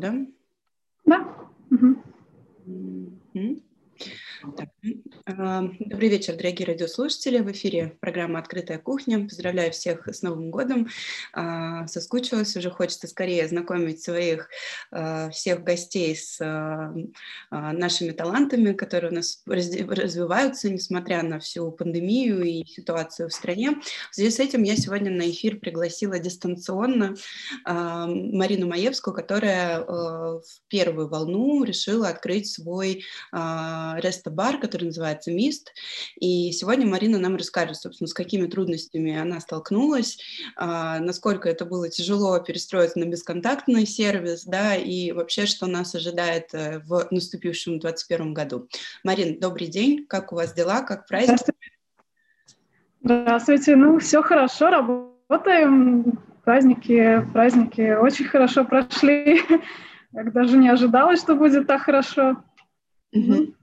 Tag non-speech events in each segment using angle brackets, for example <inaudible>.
да? Да. Угу. Mm-hmm. А, добрый вечер, дорогие радиослушатели. В эфире программа «Открытая кухня». Поздравляю всех с Новым годом. А, соскучилась, уже хочется скорее знакомить своих а, всех гостей с нашими талантами, которые у нас развиваются, несмотря на всю пандемию и ситуацию в стране. В связи с этим я сегодня на эфир пригласила дистанционно Марину Маевскую, которая в первую волну решила открыть свой ресто-бар, который называется «Мист». И сегодня Марина нам расскажет, собственно, с какими трудностями она столкнулась, а, насколько это было тяжело перестроиться на бесконтактный сервис, да, и вообще, что нас ожидает э, в наступившем 2021 году. Марин, добрый день, как у вас дела, как праздник? Здравствуйте. Ну, все хорошо, работаем, праздники, праздники очень хорошо прошли. Я <laughs> даже не ожидала, что будет так хорошо. Угу.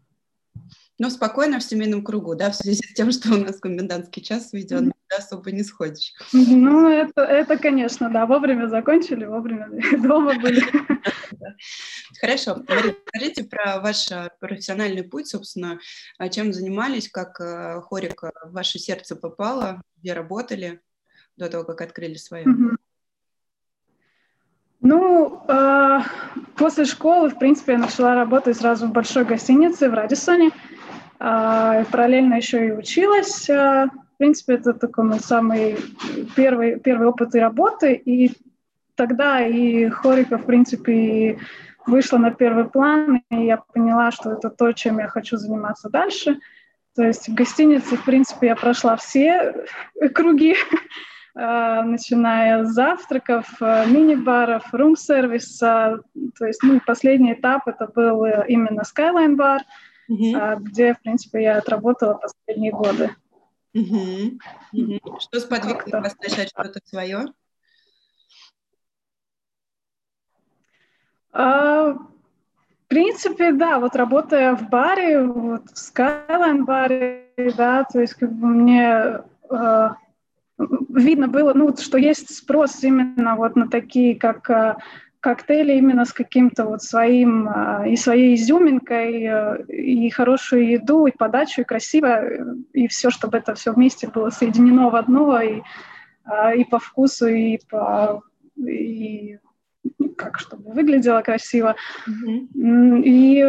Ну, спокойно в семейном кругу, да, в связи с тем, <laughs> что у нас комендантский час введен, да, особо не сходишь. Ну, это, это, конечно, да, вовремя закончили, вовремя <laughs> дома были. <laughs> Хорошо. Мария, скажите про ваш э, профессиональный путь, собственно, а чем занимались, как э, хорик в ваше сердце попало, где работали до того, как открыли свое? Ну, э, после школы, в принципе, я начала работать сразу в большой гостинице в Радисоне. А, параллельно еще и училась. А, в принципе, это такой мой самый первый, первый опыт и работы. И тогда и хорика, в принципе, вышла на первый план, и я поняла, что это то, чем я хочу заниматься дальше. То есть в гостинице, в принципе, я прошла все <laughs> круги, а, начиная с завтраков, мини-баров, рум-сервиса. То есть ну, последний этап это был именно Skyline бар — угу. где, в принципе, я отработала последние годы. Угу. Угу. Что сподвигло вас начать что-то свое? А, в принципе, да, вот работая в баре, вот в Skyline баре, да, то есть как бы мне э, видно было, ну, что есть спрос именно вот на такие, как э, коктейли именно с каким-то вот своим а, и своей изюминкой, э, и хорошую еду, и подачу, и красиво, и все, чтобы это все вместе было соединено в одно, и, а, и по вкусу, и по и как чтобы выглядело красиво. Mm-hmm. И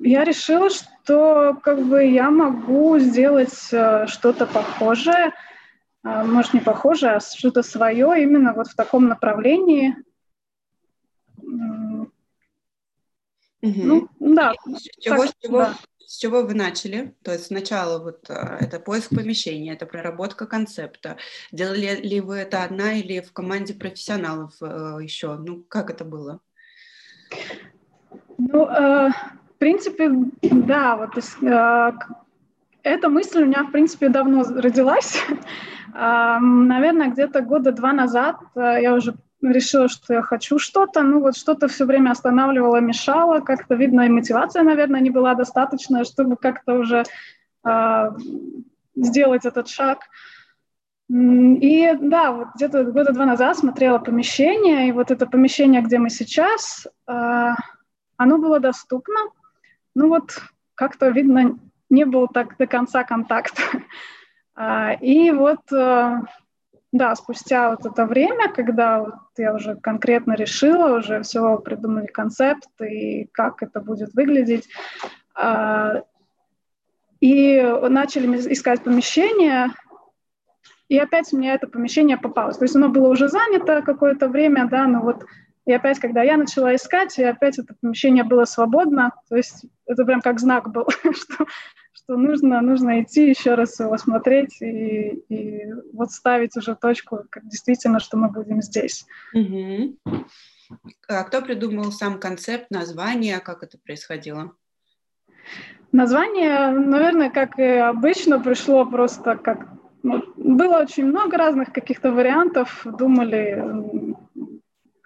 я решила, что как бы я могу сделать э, что-то похожее, может, не похоже, а что-то свое именно вот в таком направлении. Угу. Ну, да. С чего, так, с, чего, да. с чего вы начали? То есть сначала вот а, это поиск помещения, это проработка концепта. Делали ли вы это одна или в команде профессионалов э, еще? Ну, как это было? Ну, э, в принципе, да, вот э, эта мысль у меня, в принципе, давно родилась. <laughs> Наверное, где-то года два назад э, я уже решила, что я хочу что-то, ну вот что-то все время останавливало, мешало, как-то видно, и мотивация, наверное, не была достаточная, чтобы как-то уже э, сделать этот шаг. И да, вот где-то года два назад смотрела помещение, и вот это помещение, где мы сейчас, э, оно было доступно. Ну вот как-то видно, не был так до конца контакт. <laughs> А, и вот, э, да, спустя вот это время, когда вот я уже конкретно решила, уже все придумали концепт и как это будет выглядеть, а, и начали искать помещение, и опять мне это помещение попалось. То есть оно было уже занято какое-то время, да, но вот и опять, когда я начала искать, и опять это помещение было свободно, то есть это прям как знак был, <laughs> что что нужно, нужно идти еще раз его смотреть и, и вот ставить уже точку, как действительно, что мы будем здесь. Угу. А кто придумал сам концепт, название, как это происходило? Название, наверное, как и обычно, пришло просто как... Ну, было очень много разных каких-то вариантов, думали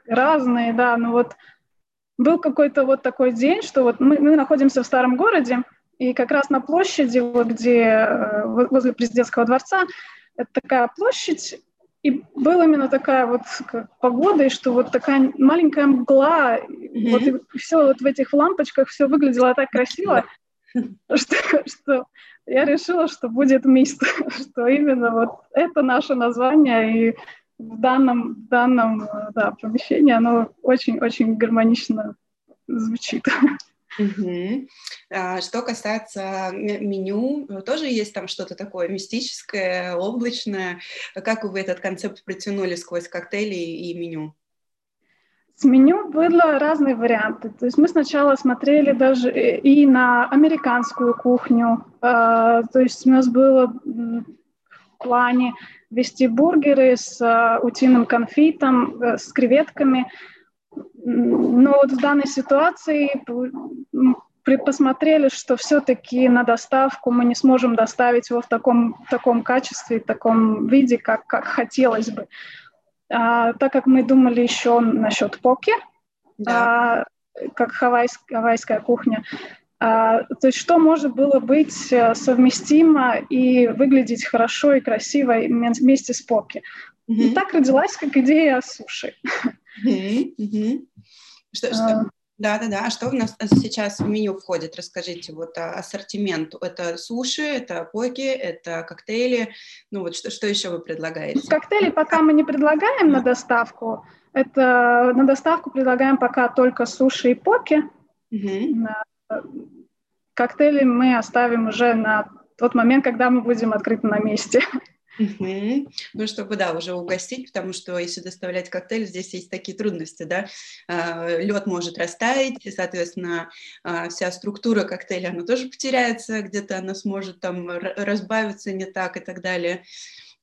разные, да, но вот был какой-то вот такой день, что вот мы, мы находимся в старом городе, и как раз на площади, вот где, э, возле президентского дворца, это такая площадь, и была именно такая вот погода, и что вот такая маленькая мгла, mm-hmm. вот и все вот в этих лампочках все выглядело так красиво, <laughs> что, что я решила, что будет мист, <laughs> что именно вот это наше название, и в данном, в данном да, помещении оно очень-очень гармонично звучит. Угу. А, что касается меню, тоже есть там что-то такое мистическое, облачное. Как вы этот концепт протянули сквозь коктейли и меню? С меню было разные варианты. То есть мы сначала смотрели даже и на американскую кухню. А, то есть у нас было плане вести бургеры с а, утиным конфитом, э, с креветками – но вот в данной ситуации посмотрели, что все-таки на доставку мы не сможем доставить его в таком, в таком качестве, в таком виде, как, как хотелось бы. А, так как мы думали еще насчет поки, да. а, как хавайск, хавайская кухня, то есть что может было быть э, совместимо и выглядеть хорошо и красиво вместе с поки. Mm-hmm. И так родилась как идея суши. Что, что? Да, да, да. А что у нас сейчас в меню входит? Расскажите, вот а, ассортимент. Это суши, это поки, это коктейли. Ну вот что, что еще вы предлагаете? Коктейли пока мы не предлагаем на доставку. Это на доставку предлагаем пока только суши и поки. Угу. Коктейли мы оставим уже на тот момент, когда мы будем открыты на месте. Ну, чтобы, да, уже угостить, потому что если доставлять коктейль, здесь есть такие трудности, да, а, лед может растаять, и, соответственно, а, вся структура коктейля, она тоже потеряется, где-то она сможет там разбавиться не так и так далее.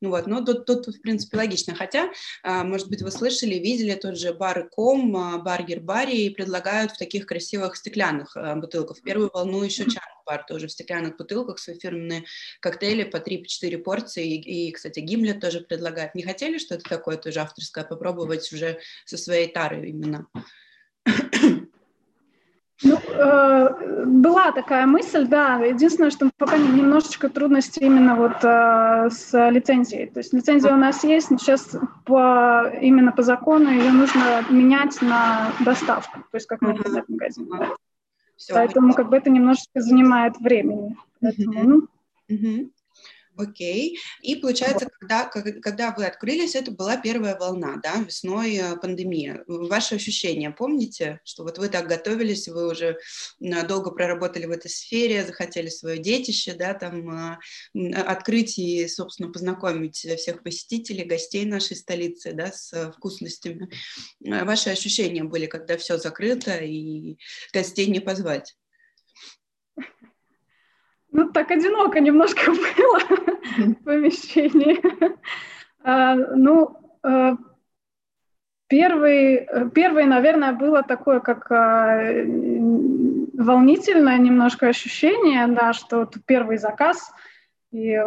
Ну вот, но тут, тут, в принципе, логично. Хотя, а, может быть, вы слышали, видели тот же бар Ком, а, бар Гербарий предлагают в таких красивых стеклянных а, бутылках. В первую волну еще Чан бар тоже в стеклянных бутылках свои фирменные коктейли по 3-4 порции. И, и, кстати, Гимлет тоже предлагает. Не хотели что-то такое тоже авторское попробовать уже со своей тарой именно? Ну, э, была такая мысль, да. Единственное, что пока немножечко трудности именно вот э, с лицензией. То есть лицензия у нас есть, но сейчас по, именно по закону ее нужно менять на доставку, то есть как на интернет-магазин. Поэтому как бы это немножечко занимает времени. Поэтому, ну, Окей. И получается, когда, когда вы открылись, это была первая волна, да, весной э, пандемия. Ваши ощущения, помните, что вот вы так готовились, вы уже долго проработали в этой сфере, захотели свое детище, да, там э, открыть и, собственно, познакомить всех посетителей, гостей нашей столицы, да, с вкусностями. Э, ваши ощущения были, когда все закрыто и гостей не позвать? Ну, так одиноко немножко <laughs> было в помещении. А, ну, а, первый, первый, наверное, было такое, как а, волнительное немножко ощущение, да, что первый заказ, и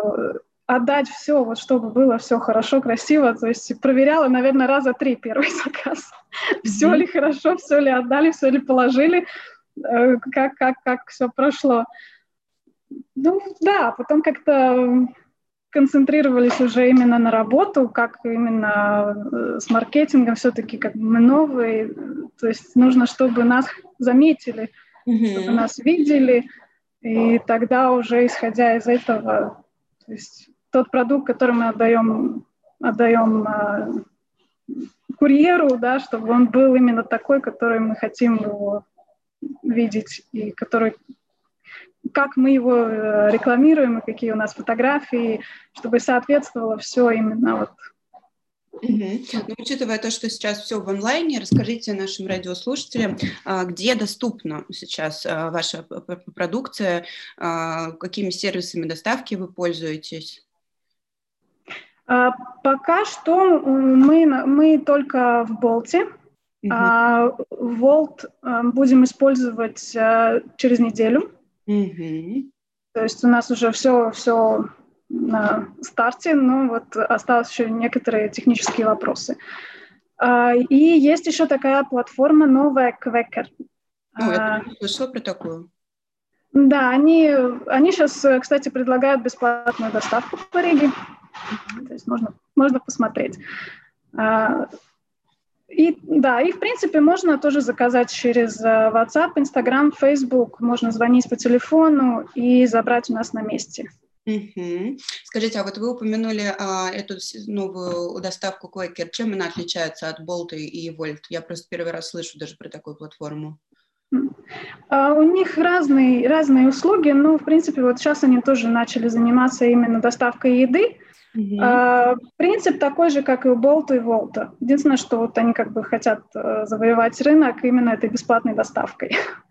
отдать все, вот чтобы было все хорошо, красиво. То есть проверяла, наверное, раза три первый <laughs> заказ. Все ли хорошо, все ли отдали, все ли положили, э, как, как, как все прошло. Ну да, потом как-то концентрировались уже именно на работу, как именно э, с маркетингом все-таки как мы новые, то есть нужно, чтобы нас заметили, mm-hmm. чтобы нас видели, и тогда уже исходя из этого, то есть тот продукт, который мы отдаем, отдаем а, курьеру, да, чтобы он был именно такой, который мы хотим его видеть и который как мы его э, рекламируем и какие у нас фотографии, чтобы соответствовало все именно вот Угу. Ну, учитывая то, что сейчас все в онлайне, расскажите нашим радиослушателям, а, где доступна сейчас а, ваша продукция, а, какими сервисами доставки вы пользуетесь? Пока что мы, мы только в Болте. Угу. Волт будем использовать через неделю. Угу. То есть у нас уже все, все на старте, но вот осталось еще некоторые технические вопросы. А, и есть еще такая платформа новая Quaker. Ну, я не слышала про такую. Да, они, они сейчас, кстати, предлагают бесплатную доставку по Риге. То есть можно можно посмотреть. И да, и в принципе можно тоже заказать через э, WhatsApp, Instagram, Facebook, можно звонить по телефону и забрать у нас на месте. Угу. Скажите, а вот вы упомянули а, эту новую доставку Quaker. Чем она отличается от Bolt и Volt? Я просто первый раз слышу даже про такую платформу. А, у них разные, разные услуги, но, в принципе, вот сейчас они тоже начали заниматься именно доставкой еды. Mm-hmm. А, принцип такой же, как и у Болта и Волта. Единственное, что вот они как бы хотят uh, завоевать рынок именно этой бесплатной доставкой. <laughs>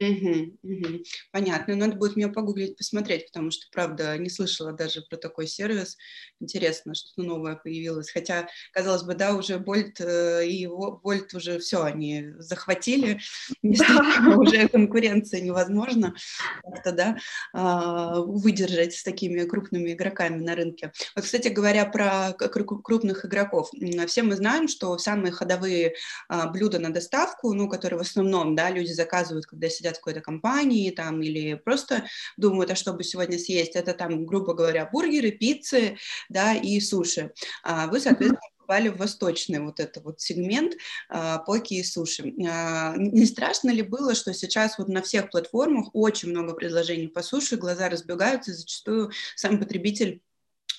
Угу, угу. Понятно. Надо будет мне погуглить, посмотреть, потому что, правда, не слышала даже про такой сервис. Интересно, что-то новое появилось. Хотя, казалось бы, да, уже Больт э, и Вольт уже все, они захватили. <laughs> Да. Уже конкуренция невозможно как-то, да, а, выдержать с такими крупными игроками на рынке. Вот, кстати говоря, про крупных игроков. Все мы знаем, что самые ходовые а, блюда на доставку, ну, которые в основном, да, люди заказывают, когда сидят сидят в какой-то компании там или просто думают, а что бы сегодня съесть, это там, грубо говоря, бургеры, пиццы, да, и суши. А вы, соответственно, попали в восточный вот этот вот сегмент а, поки и суши. А, не страшно ли было, что сейчас вот на всех платформах очень много предложений по суши, глаза разбегаются, зачастую сам потребитель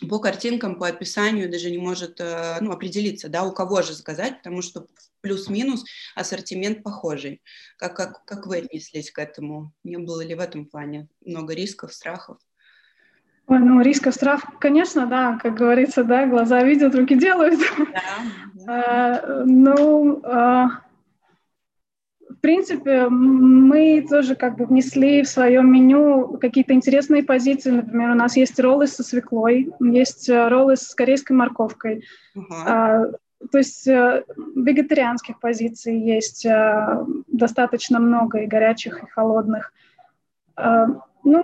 по картинкам, по описанию даже не может э, ну, определиться, да, у кого же заказать, потому что плюс-минус ассортимент похожий. Как, как, как вы отнеслись к этому? Не было ли в этом плане много рисков, страхов? Ой, ну, рисков, страх, конечно, да, как говорится, да, глаза видят, руки делают. Да, да. <laughs> А, ну, а, в принципе, мы тоже как бы внесли в свое меню какие-то интересные позиции. Например, у нас есть роллы со свеклой, есть э, роллы с корейской морковкой. Uh-huh. А, то есть э, вегетарианских позиций есть э, достаточно много, и горячих, и холодных. Ну,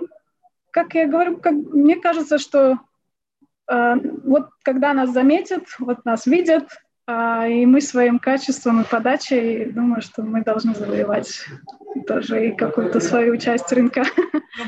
как я говорю, как, мне кажется, что вот когда нас заметят, вот нас видят, и мы своим качеством и подачей, думаю, что мы должны завоевать тоже и какую-то свою часть рынка. <laughs>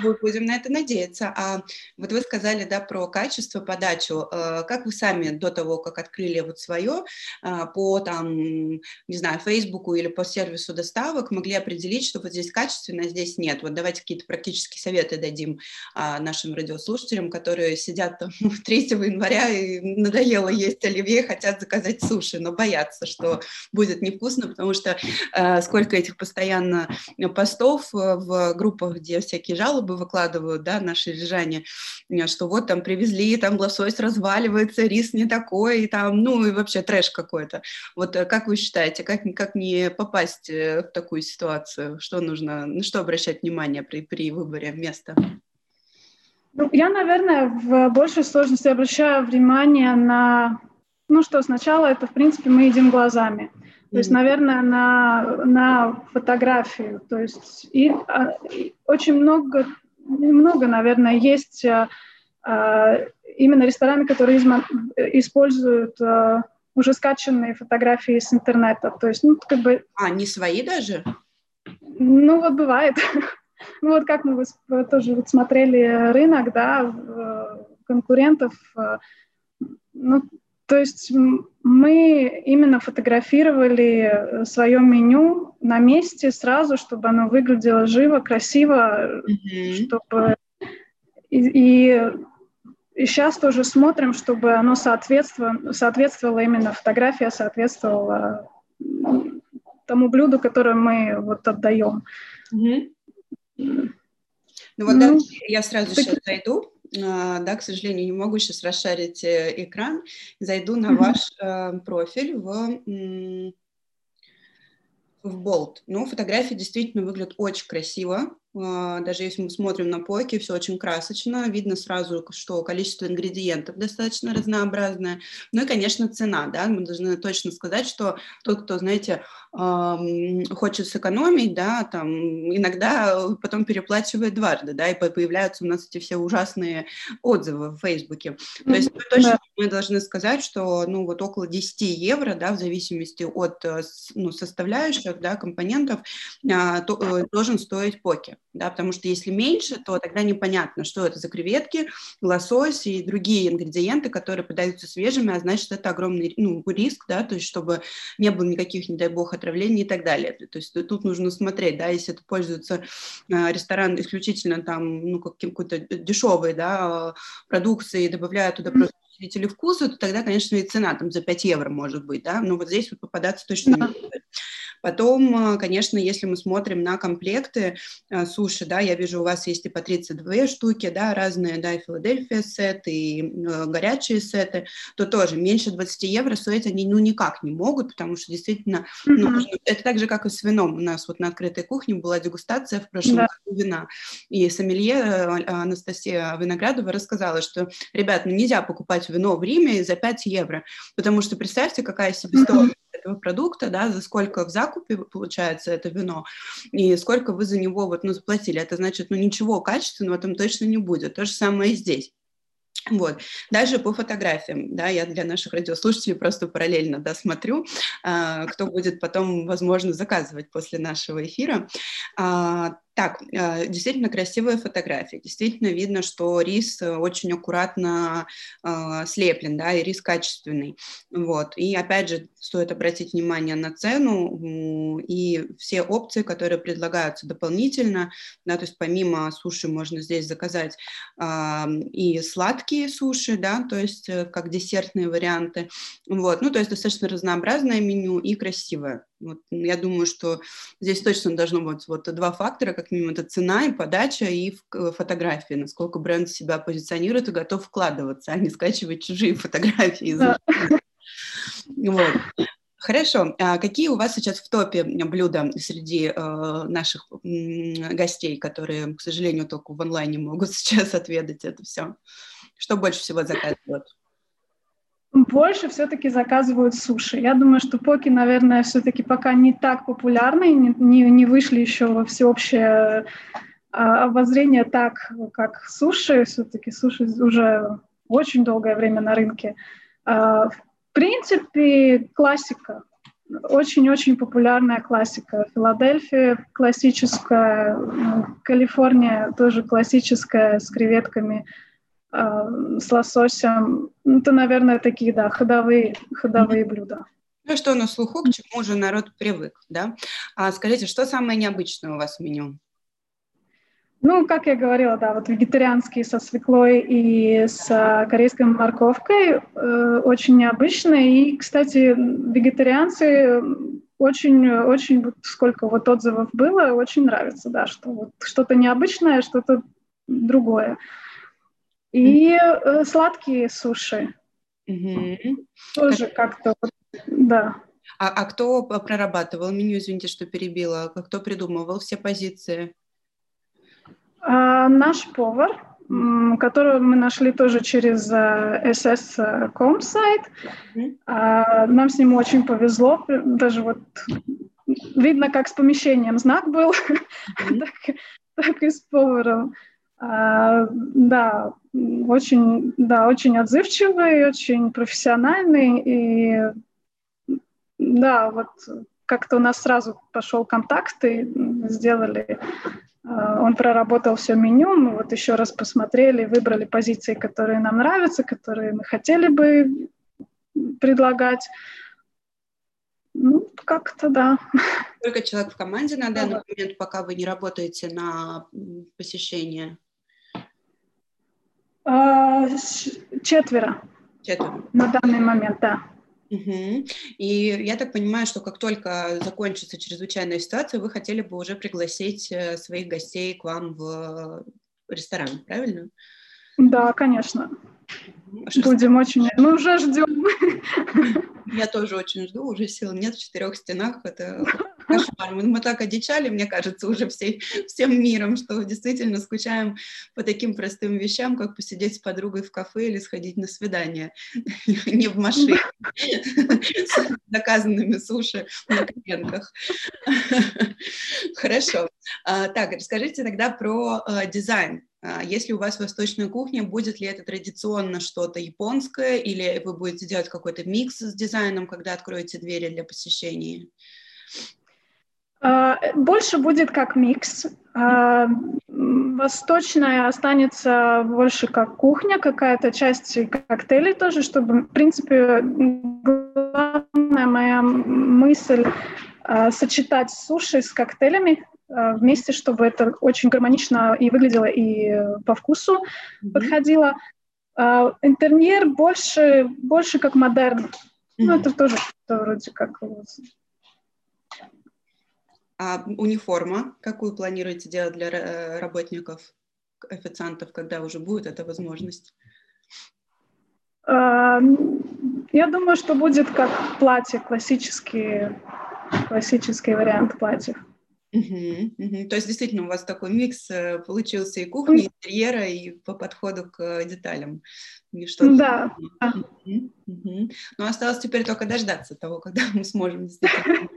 Ну, будем на это надеяться. А вот вы сказали, да, про качество, подачу. Э, как вы сами до того, как открыли вот свое, э, по там, не знаю, Фейсбуку или по сервису доставок могли определить, что вот здесь качественно, а здесь нет? Вот давайте какие-то практические советы дадим а, нашим радиослушателям, которые сидят там <laughs> 3 января и надоело есть оливье, хотят заказать суши, но боятся, что будет невкусно, потому что э, сколько этих постоянно постов э, в группах, где всякие жалобы выкладывают, да, наши рижане, э, что вот там привезли, там лосось разваливается, рис не такой, и там, ну и вообще трэш какой-то. Вот э, как вы считаете, как, как не попасть в такую ситуацию? Что нужно, на что обращать внимание при, при выборе места? Ну, я, наверное, в большей сложности обращаю внимание на... Ну что, сначала это, в принципе, мы едим глазами. То есть, наверное, на, на фотографию. То есть и, а, и очень много, много, наверное, есть а, а, именно рестораны, которые используют а, уже скачанные фотографии с интернета. То есть, ну, как бы... А, не свои даже? Ну, вот бывает. <laughs> ну, вот как мы тоже вот смотрели рынок, да, конкурентов, ну, то есть мы именно фотографировали э, свое меню на месте сразу, чтобы оно выглядело живо, красиво, mm-hmm. чтобы и, и, и сейчас тоже смотрим, чтобы оно соответствовало, соответствовало именно фотография соответствовала тому блюду, которое мы вот отдаем. Mm-hmm. Ну вот ну, я сразу так... сейчас зайду да, к сожалению, не могу сейчас расшарить э, экран, зайду на ваш э, профиль в, в Bolt. Ну, фотографии действительно выглядят очень красиво, а, даже если мы смотрим на поки, все очень красочно, видно сразу, что количество ингредиентов достаточно разнообразное. Ну и, конечно, цена, да, мы должны точно сказать, что тот, кто, знаете, хочет сэкономить, да, там иногда потом переплачивает дважды, да, и появляются у нас эти все ужасные отзывы в Фейсбуке. То есть точно мы должны сказать, что, ну, вот около 10 евро, да, в зависимости от, э, ну, составляющих, да, компонентов, а, то, э, должен стоить поки. Да, потому что если меньше, то тогда непонятно, что это за креветки, лосось и другие ингредиенты, которые подаются свежими, а значит, это огромный ну, риск, да, то есть чтобы не было никаких, не дай бог, отравлений и так далее. То есть тут нужно смотреть, да, если это пользуется э, ресторан исключительно там, ну, каким-то дешевой, да, продукцией, добавляя туда просто усилители вкуса, то тогда, конечно, и цена там за 5 евро может быть, да, но вот здесь вот попадаться точно да. не будет. Потом, э, конечно, если мы смотрим на комплекты э, суши, да, я вижу, у вас есть и по 32 штуки, да, разные, да, и Филадельфия сеты, и э, горячие сеты, то тоже меньше 20 евро стоить они, ну, никак не могут, потому что действительно, mm-hmm. ну, это так же, как и с вином. У нас вот на открытой кухне была дегустация в прошлом да. году вина, и сомелье Анастасия Виноградова рассказала, что, ребят, ну, нельзя покупать вино в Риме за 5 евро, потому что представьте, какая себестоимость mm-hmm этого продукта, да, за сколько в закупе получается это вино, и сколько вы за него вот, ну, заплатили. Это значит, ну, ничего качественного там точно не будет. То же самое и здесь. Вот. Дальше по фотографиям, да, я для наших радиослушателей просто параллельно, да, смотрю, э, кто будет потом, возможно, заказывать после нашего эфира. Так, э, действительно красивая фотография. Действительно видно, что рис э, очень аккуратно э, слеплен, да, и рис качественный. Вот. И опять же, стоит обратить внимание на цену и все опции, которые предлагаются дополнительно. Да, то есть помимо суши можно здесь заказать и сладкие суши, да, то есть как десертные варианты. Вот. Ну, то есть достаточно разнообразное меню и красивое. Вот, я думаю, что здесь точно должно быть вот два фактора, как минимум, это цена и подача, и фотографии, насколько бренд себя позиционирует и готов вкладываться, а не скачивать чужие <laughs> фотографии. Да. <laughs> Вот. Хорошо. А какие у вас сейчас в топе блюда среди э, наших э, гостей, которые, к сожалению, только в онлайне могут <laughs> сейчас отведать это все? Что больше всего заказывают? Больше все-таки заказывают суши. Я думаю, что поки, наверное, все-таки пока не так популярны, не, не, вышли еще во всеобщее а, обозрение так, как суши. Все-таки суши уже очень долгое время на рынке. А, в принципе, классика. Очень-очень популярная классика. Филадельфия классическая, Калифорния тоже классическая с креветками – с лососем. Ну, это, наверное, такие, да, ходовые, ходовые блюда. Ну, что на слуху, к чему же народ привык, да? А скажите, что самое необычное у вас в меню? Ну, как я говорила, да, вот вегетарианские со свеклой и с корейской морковкой э, очень необычные. И, кстати, вегетарианцы очень, очень, сколько вот отзывов было, очень нравится, да, что вот что-то необычное, что-то другое. И э, сладкие суши. Угу. Тоже как-то, да. А, а кто прорабатывал меню, извините, что перебила, кто придумывал все позиции? А, наш повар, которого мы нашли тоже через SS.com э, сайт. Mm-hmm. А, нам с ним очень повезло, даже вот видно, как с помещением знак был, mm-hmm. <laughs> так, так и с поваром. А, да, очень, да, очень отзывчивый, очень профессиональный. И да, вот как-то у нас сразу пошел контакт, и сделали, а, он проработал все меню, мы вот еще раз посмотрели, выбрали позиции, которые нам нравятся, которые мы хотели бы предлагать. Ну, как-то да. Сколько человек в команде на данный момент, пока вы не работаете на посещение? А, четверо. Четверо. На данный момент, да. Угу. И я так понимаю, что как только закончится чрезвычайная ситуация, вы хотели бы уже пригласить э, своих гостей к вам в ресторан, правильно? Да, конечно. А Будем очень... Мы уже ждем. Я тоже очень жду, уже сил нет в четырех стенах. Это кошмар. Мы, мы так одичали, мне кажется, уже всей, всем миром, что действительно скучаем по таким простым вещам, как посидеть с подругой в кафе или сходить на свидание, <laughs> не в машине, с заказанными суши на коленках. Хорошо. А, так, расскажите тогда про а, дизайн. А, если у вас восточная кухня, будет ли это традиционно что-то японское, или вы будете делать какой-то микс с дизайном, когда откроете двери для посещения? А, больше будет как микс. А, восточная останется больше как кухня, какая-то часть коктейлей тоже, чтобы, в принципе, главная моя мысль а, сочетать суши с коктейлями вместе, чтобы это очень гармонично и выглядело, и по вкусу mm-hmm. подходило. Интерьер больше, больше как модерн. Mm-hmm. Ну, это тоже вроде как а униформа, какую планируете делать для э, работников, официантов, когда уже будет эта возможность? Я думаю, что будет как платье, классический, классический вариант платьев. Угу, угу. То есть действительно у вас такой микс э, получился и кухни, и интерьера, и по подходу к деталям. И что да. Угу, угу. Ну, осталось теперь только дождаться того, <laughs> когда мы сможем действительно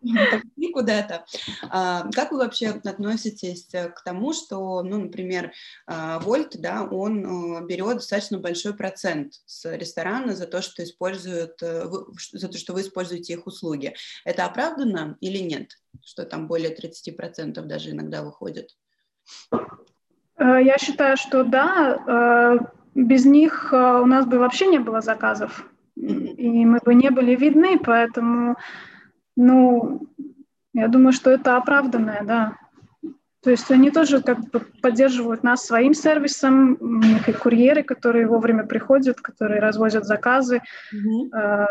<laughs> пойти куда-то. А, как вы вообще относитесь к тому, что, ну, например, а, Вольт, да, он э, берет достаточно большой процент с ресторана за то, что используют, э, за то, что вы используете их услуги. Это оправдано или нет? Что там более 30% даже иногда выходит? Э, я считаю, что да. Э, без них э, у нас бы вообще не было заказов, и мы бы не были видны, поэтому, ну, я думаю, что это оправданное, да. То есть они тоже как бы поддерживают нас своим сервисом, у них и курьеры, которые вовремя приходят, которые развозят заказы. Mm-hmm.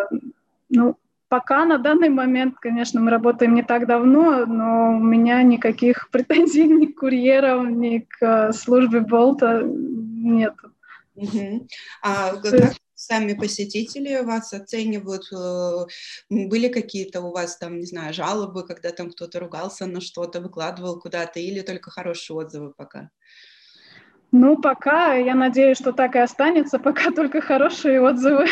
Ну, Пока на данный момент, конечно, мы работаем не так давно, но у меня никаких <laughs> претензий ни к курьерам, ни к э, службе Болта нет. Угу. А как сами посетители вас оценивают? Э, были какие-то у вас там, не знаю, жалобы, когда там кто-то ругался на что-то, выкладывал куда-то, или только хорошие отзывы пока? Ну, пока, я надеюсь, что так и останется, пока <laughs> только хорошие отзывы.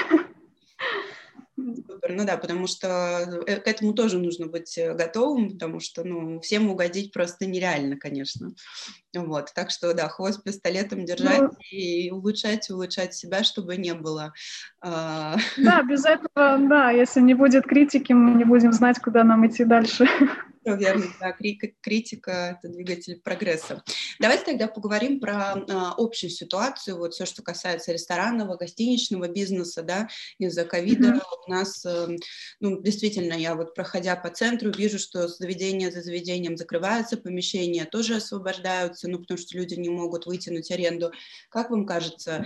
Супер, ну да, потому что э, к этому тоже нужно быть э, готовым, потому что, ну, всем угодить просто нереально, конечно. Вот, так что, да, хвост пистолетом держать ну, и улучшать, улучшать себя, чтобы не было. А, да, без этого, да, если не будет критики, мы не будем знать, куда нам идти дальше. <laughs> Все верно, да, критика – это двигатель прогресса. Давайте тогда поговорим про э, общую ситуацию, вот все, что касается ресторанного, гостиничного бизнеса, да, из-за ковида mm-hmm. у нас, э, ну, действительно, я вот проходя по центру, вижу, что заведения за заведением закрываются, помещения тоже освобождаются, ну, потому что люди не могут вытянуть аренду. Как вам кажется,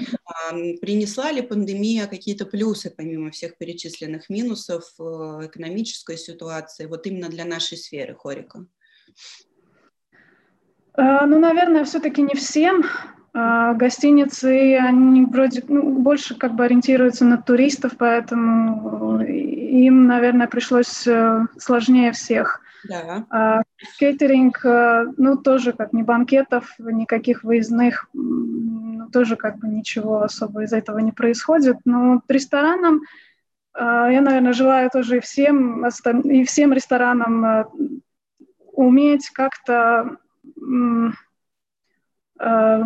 э, принесла ли пандемия какие-то плюсы, помимо всех перечисленных минусов э, экономической ситуации, вот именно для нашей сферы? Хорика? А, ну, наверное, все-таки не всем. А, гостиницы, они вроде ну, больше как бы ориентируются на туристов, поэтому им, наверное, пришлось э, сложнее всех. Да. А, кейтеринг, э, ну, тоже как не банкетов, никаких выездных, ну, тоже как бы ничего особо из этого не происходит. Но ресторанам я, наверное, желаю тоже и всем, и всем ресторанам э, уметь как-то э,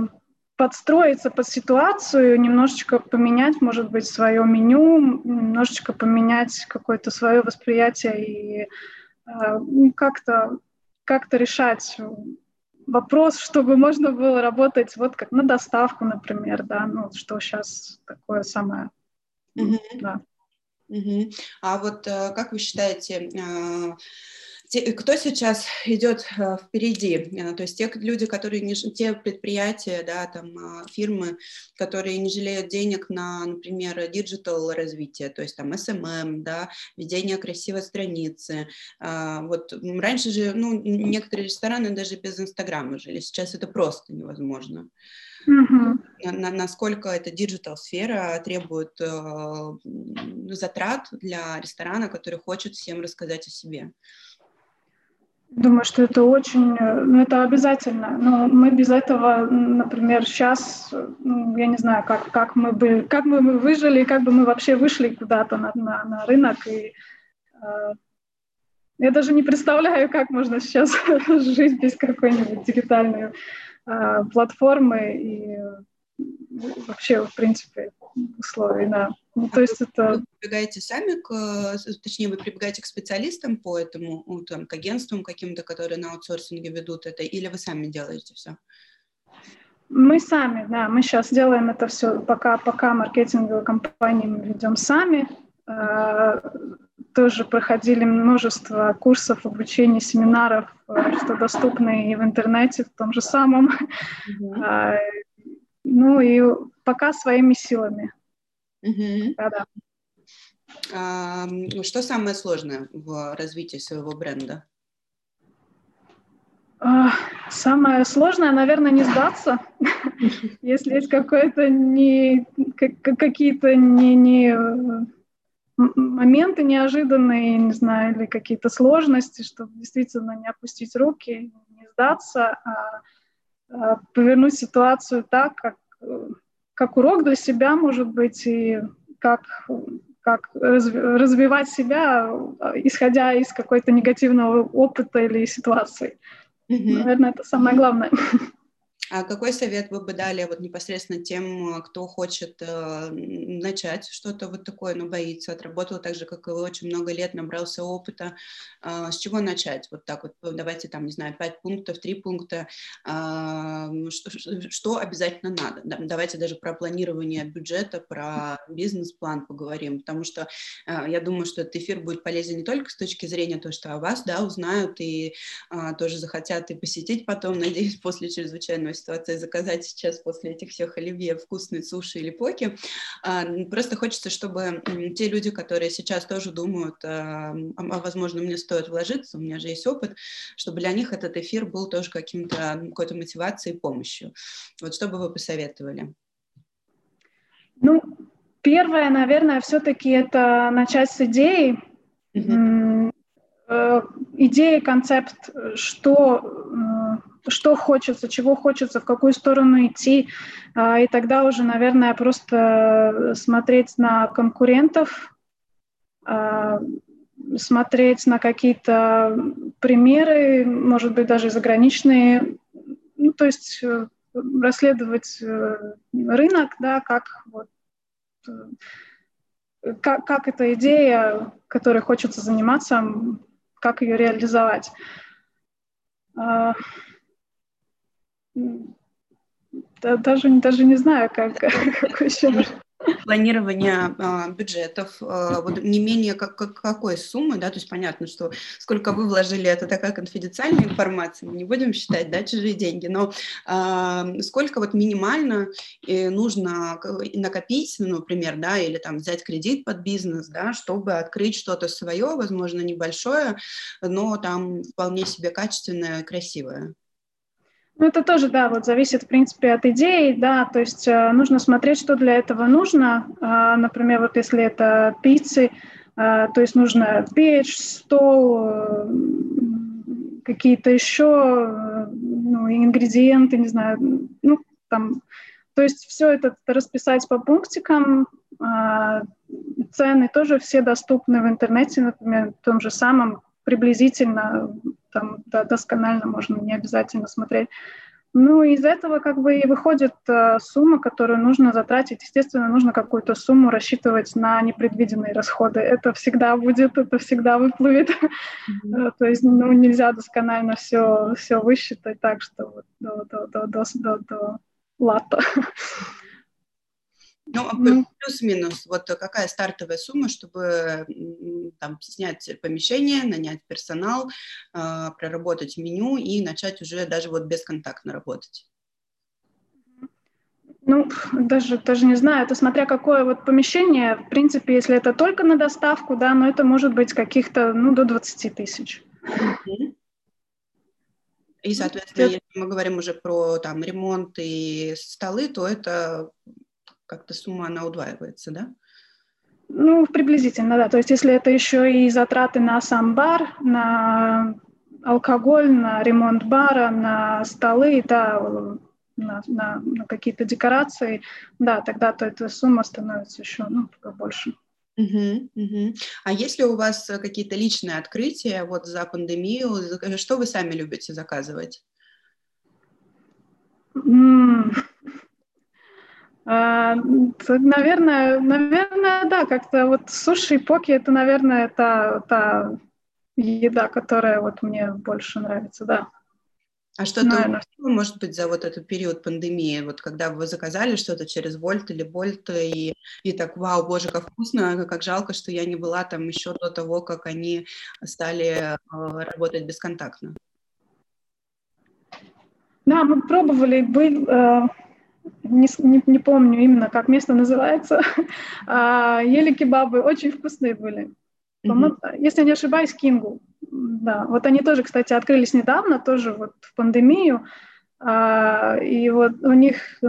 подстроиться под ситуацию, немножечко поменять, может быть, свое меню, немножечко поменять какое-то свое восприятие и э, как-то как решать вопрос, <laughs> чтобы можно было работать вот как на доставку, например, да, ну, что сейчас такое самое, mm-hmm. да. Угу. А вот э, как вы считаете, э, кто сейчас идет э, впереди? То есть те люди, которые не, те предприятия, да, там фирмы, которые не жалеют денег на, например, digital развитие, то есть там SMM, да, ведение красивой страницы. Вот раньше же, ну, некоторые рестораны даже без Инстаграма жили, сейчас это просто невозможно. Угу. На, насколько эта digital -сфера требует э, затрат для ресторана, который хочет всем рассказать о себе? Думаю, что это очень, э, ну это обязательно. Но мы без этого, например, сейчас, ну, я не знаю, как, как мы бы, как бы мы выжили, как бы мы вообще вышли куда-то на, на, на рынок. И, э, я даже не представляю, как можно сейчас <laughs> жить без какой-нибудь дигитальной а, платформы и вообще, в принципе, условий, да. Ну, а то есть это... Вы прибегаете сами, к, точнее, вы прибегаете к специалистам по этому, там, к агентствам каким-то, которые на аутсорсинге ведут это, или вы сами делаете все? Мы сами, да, мы сейчас делаем это все, пока, пока маркетинговые компании мы ведем сами. Э, тоже проходили множество курсов, обучений, семинаров, э, что доступны и в интернете, в том же самом. Mm-hmm. Ну и пока своими силами. Mm-hmm. Да. А, что самое сложное в развитии своего бренда? Самое сложное, наверное, не сдаться. <laughs> Если есть какое-то не какие-то не, не моменты неожиданные, не знаю, или какие-то сложности, чтобы действительно не опустить руки, не сдаться, а, а повернуть ситуацию так, как, как урок для себя, может быть, и как как развивать себя, исходя из какой-то негативного опыта или ситуации. Mm-hmm. Наверное, это самое главное. А какой совет вы бы дали вот непосредственно тем, кто хочет э, начать что-то вот такое, но боится, отработал так же, как и вы, очень много лет, набрался опыта. Э, с чего начать? Вот так вот, давайте там, не знаю, пять пунктов, три пункта. Э, что, что обязательно надо? Давайте даже про планирование бюджета, про бизнес-план поговорим, потому что э, я думаю, что этот эфир будет полезен не только с точки зрения того, что о вас, да, узнают и э, тоже захотят и посетить потом, <laughs> надеюсь, после чрезвычайного ситуации заказать сейчас после этих всех оливье вкусные суши или поки. А, просто хочется, чтобы те люди, которые сейчас тоже думают, а, а, возможно, мне стоит вложиться, у меня же есть опыт, чтобы для них этот эфир был тоже каким-то, какой-то мотивацией и помощью. Вот что бы вы посоветовали? Ну, первое, наверное, все-таки это начать с идеи. Mm-hmm. Идея, концепт, что что хочется, чего хочется, в какую сторону идти. А, и тогда уже, наверное, просто смотреть на конкурентов, а, смотреть на какие-то примеры, может быть, даже заграничные, ну, то есть э, расследовать э, рынок, да, как вот э, как, как эта идея, которой хочется заниматься, как ее реализовать. А, даже, даже не знаю, как, <laughs> как еще планирование э, бюджетов, э, вот не менее как, как, какой суммы, да, то есть понятно, что сколько вы вложили, это такая конфиденциальная информация, мы не будем считать, да, чужие деньги, но э, сколько вот минимально э, нужно накопить, ну, например, да, или там взять кредит под бизнес, да, чтобы открыть что-то свое, возможно, небольшое, но там вполне себе качественное, красивое. Ну, это тоже, да, вот зависит, в принципе, от идеи, да, то есть э, нужно смотреть, что для этого нужно. Э, например, вот если это пиццы, э, то есть нужно печь, стол, э, какие-то еще э, ну, ингредиенты, не знаю, ну, там, то есть все это расписать по пунктикам, э, цены тоже все доступны в интернете, например, в том же самом, приблизительно там досконально можно не обязательно смотреть. Ну, из этого как бы и выходит э, сумма, которую нужно затратить. Естественно, нужно какую-то сумму рассчитывать на непредвиденные расходы. Это всегда будет, это всегда выплывет. Mm-hmm. То есть, ну, нельзя досконально все, все высчитать так, что вот до, до, до, до, до, до лата. Ну, а ну, плюс-минус, вот какая стартовая сумма, чтобы там снять помещение, нанять персонал, э, проработать меню и начать уже даже вот бесконтактно работать? Ну, даже, даже не знаю, это смотря какое вот помещение. В принципе, если это только на доставку, да, но это может быть каких-то, ну, до 20 тысяч. И, соответственно, если мы говорим уже про там ремонт и столы, то это как-то сумма, она удваивается, да? Ну, приблизительно, да. То есть если это еще и затраты на сам бар, на алкоголь, на ремонт бара, на столы, да, на, на, на какие-то декорации, да, тогда то эта сумма становится еще ну, больше. Uh-huh, uh-huh. А если у вас какие-то личные открытия вот за пандемию, что вы сами любите заказывать? Mm. А, наверное, наверное, да, как-то вот суши и поки это, наверное, та, та еда, которая вот мне больше нравится, да. А что-то, может быть, за вот этот период пандемии, вот когда вы заказали что-то через Вольт или Больт, и, и так, вау, боже, как вкусно, как жалко, что я не была там еще до того, как они стали э, работать бесконтактно. Да, мы пробовали, был, э, не, не, не помню именно, как место называется, <laughs> э, ели кебабы, очень вкусные были. Mm-hmm. Если не ошибаюсь, Кингу. Да, вот они тоже, кстати, открылись недавно, тоже вот в пандемию, а, и вот у них,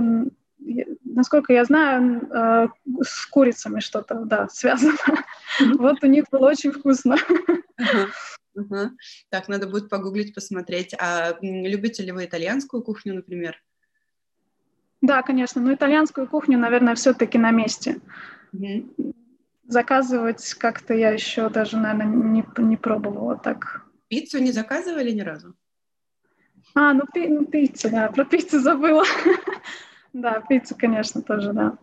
насколько я знаю, а, с курицами что-то, да, связано. <laughs> Вот у них было очень вкусно. Uh-huh. <laughs> Так, надо будет погуглить, посмотреть. А любите ли вы итальянскую кухню, например? Да, конечно. Но итальянскую кухню, наверное, все-таки на месте. Uh-huh. Заказывать как-то я еще даже, наверное, не, не пробовала так. Пиццу не заказывали ни разу? А, ну, пи- ну пиццу, да, про пиццу забыла. <laughs> да, пиццу, конечно, тоже, да.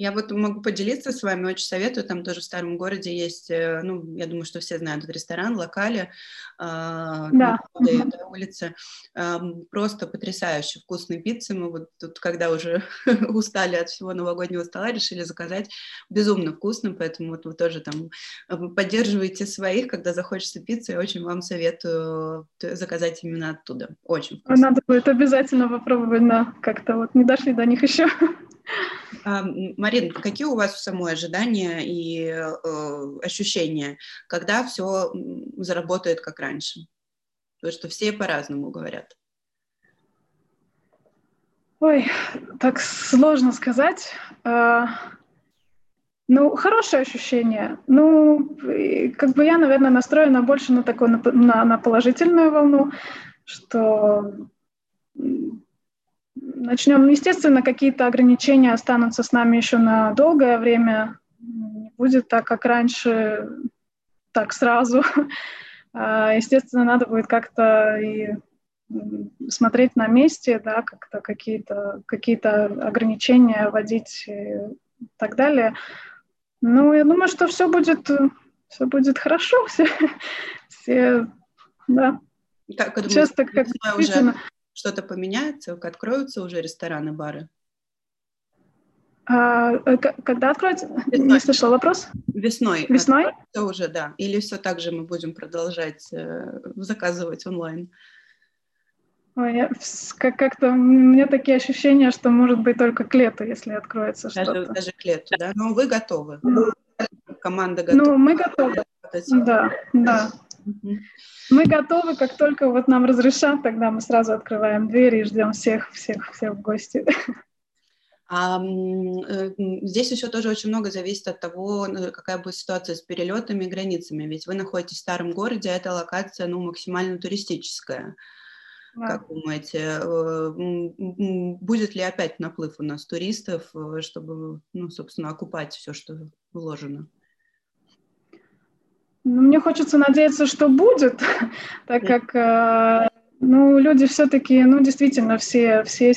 Я вот могу поделиться с вами, очень советую, там тоже в старом городе есть, э, ну, я думаю, что все знают этот ресторан, локали, э, да. на этой улице, э, просто потрясающе вкусные пиццы, мы вот тут, когда уже <laughs> устали от всего новогоднего стола, решили заказать безумно вкусно, поэтому вот вы тоже там поддерживаете своих, когда захочется пиццы, я очень вам советую заказать именно оттуда, очень вкусно. Надо будет обязательно попробовать, да, как-то вот не дошли до них еще. <laughs> Марин, какие у вас самой ожидания и э, ощущения, когда все заработает как раньше? Потому что все по-разному говорят. Ой, так сложно сказать. А, ну, хорошее ощущение. Ну, как бы я, наверное, настроена больше на такую, на, на положительную волну, что начнем. Естественно, какие-то ограничения останутся с нами еще на долгое время. Не будет так, как раньше, так сразу. <laughs> А, естественно, надо будет как-то и смотреть на месте, да, как-то какие-то какие ограничения вводить и так далее. Ну, я думаю, что все будет, все будет хорошо, все, <laughs> все да. Как, Сейчас так как уже что-то поменяется, откроются уже рестораны, бары? А, э, когда откроется? Весной. Не слышала вопрос. Весной. Весной? Это уже, да. Или все так же мы будем продолжать э, заказывать онлайн? Ой, как-то у меня такие ощущения, что может быть только к лету, если откроется даже, что-то. Даже к лету, да? Но вы готовы? Команда готова? Ну, мы готовы. Да, да. Мы готовы, как только вот нам разрешат, тогда мы сразу открываем двери и ждем всех, всех, всех в гости. <laughs> А, э, здесь еще тоже очень много зависит от того, ну, какая будет ситуация с перелетами и границами. Ведь вы находитесь в старом городе, а эта локация ну, максимально туристическая. Да. Как думаете, э, будет ли опять наплыв у нас туристов, э, чтобы, ну, собственно, окупать все, что вложено? Ну, мне хочется надеяться, что будет, <laughs> так как э, ну, люди все-таки, ну, действительно, все, все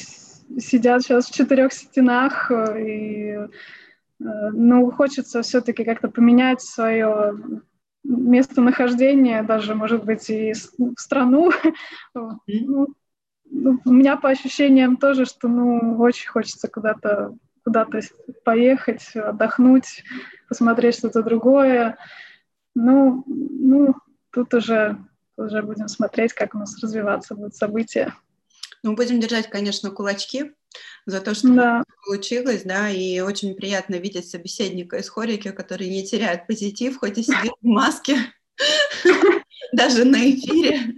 сидят сейчас в четырех стенах, э, и э, ну, хочется все-таки как-то поменять свое местонахождение, даже, может быть, и страну. <laughs> Ну, ну, у меня по ощущениям тоже, что, ну, очень хочется куда-то куда-то поехать, отдохнуть, посмотреть что-то другое. Ну, ну тут уже, уже будем смотреть, как у нас развиваться будут события. Ну, будем держать, конечно, кулачки за то, что да. получилось, да, и очень приятно видеть собеседника из хорики, который не теряет позитив, хоть и сидит в маске. <laughs> даже на эфире.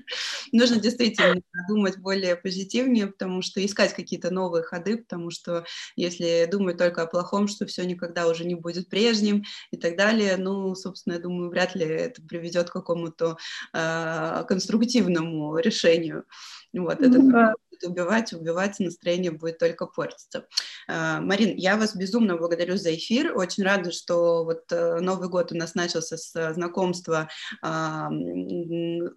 Нужно действительно думать более позитивнее, потому что искать какие-то новые ходы, потому что если думать только о плохом, что все никогда уже не будет прежним и так далее, ну, собственно, я думаю, вряд ли это приведет к какому-то э, конструктивному решению. Вот, это да. Будет убивать, убивать, настроение будет только портиться. А, Марин, я вас безумно благодарю за эфир. Очень рада, что вот э, Новый год у нас начался с знакомства а,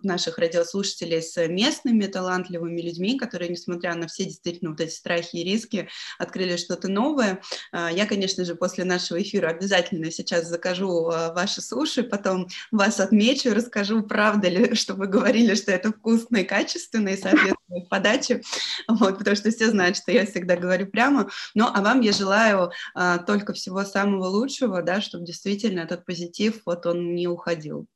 наших радиослушателей с местными талантливыми людьми, которые, несмотря на все действительно вот эти страхи и риски, открыли что-то новое. А, я, конечно же, после нашего эфира обязательно сейчас закажу ваши суши, потом вас отмечу, расскажу, правда ли, <laughs> что вы говорили, что это вкусно и качественно, и соответствует подаче, <laughs> вот, потому что все знают, что я всегда говорю прямо. Ну, а вам я желаю а, только всего самого лучшего, да, чтобы действительно этот позитив, вот он не уходил.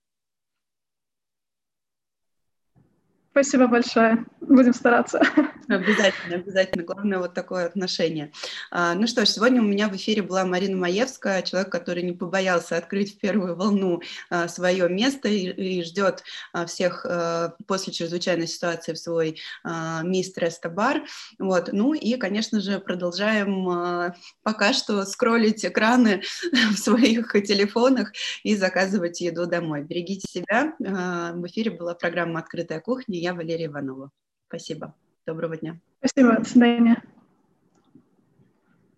Спасибо большое. Будем стараться. Обязательно, обязательно. Главное вот такое отношение. А, ну что ж, сегодня у меня в эфире была Марина Маевская, человек, который не побоялся открыть в первую волну а, свое место и, ждет а, всех после чрезвычайной ситуации в свой а, мистрес бар. Вот. Ну и, конечно же, продолжаем пока что скроллить экраны в своих телефонах и заказывать еду домой. Берегите себя. В эфире была программа «Открытая кухня» я Валерия Иванова. Спасибо. Доброго дня. Спасибо. До свидания.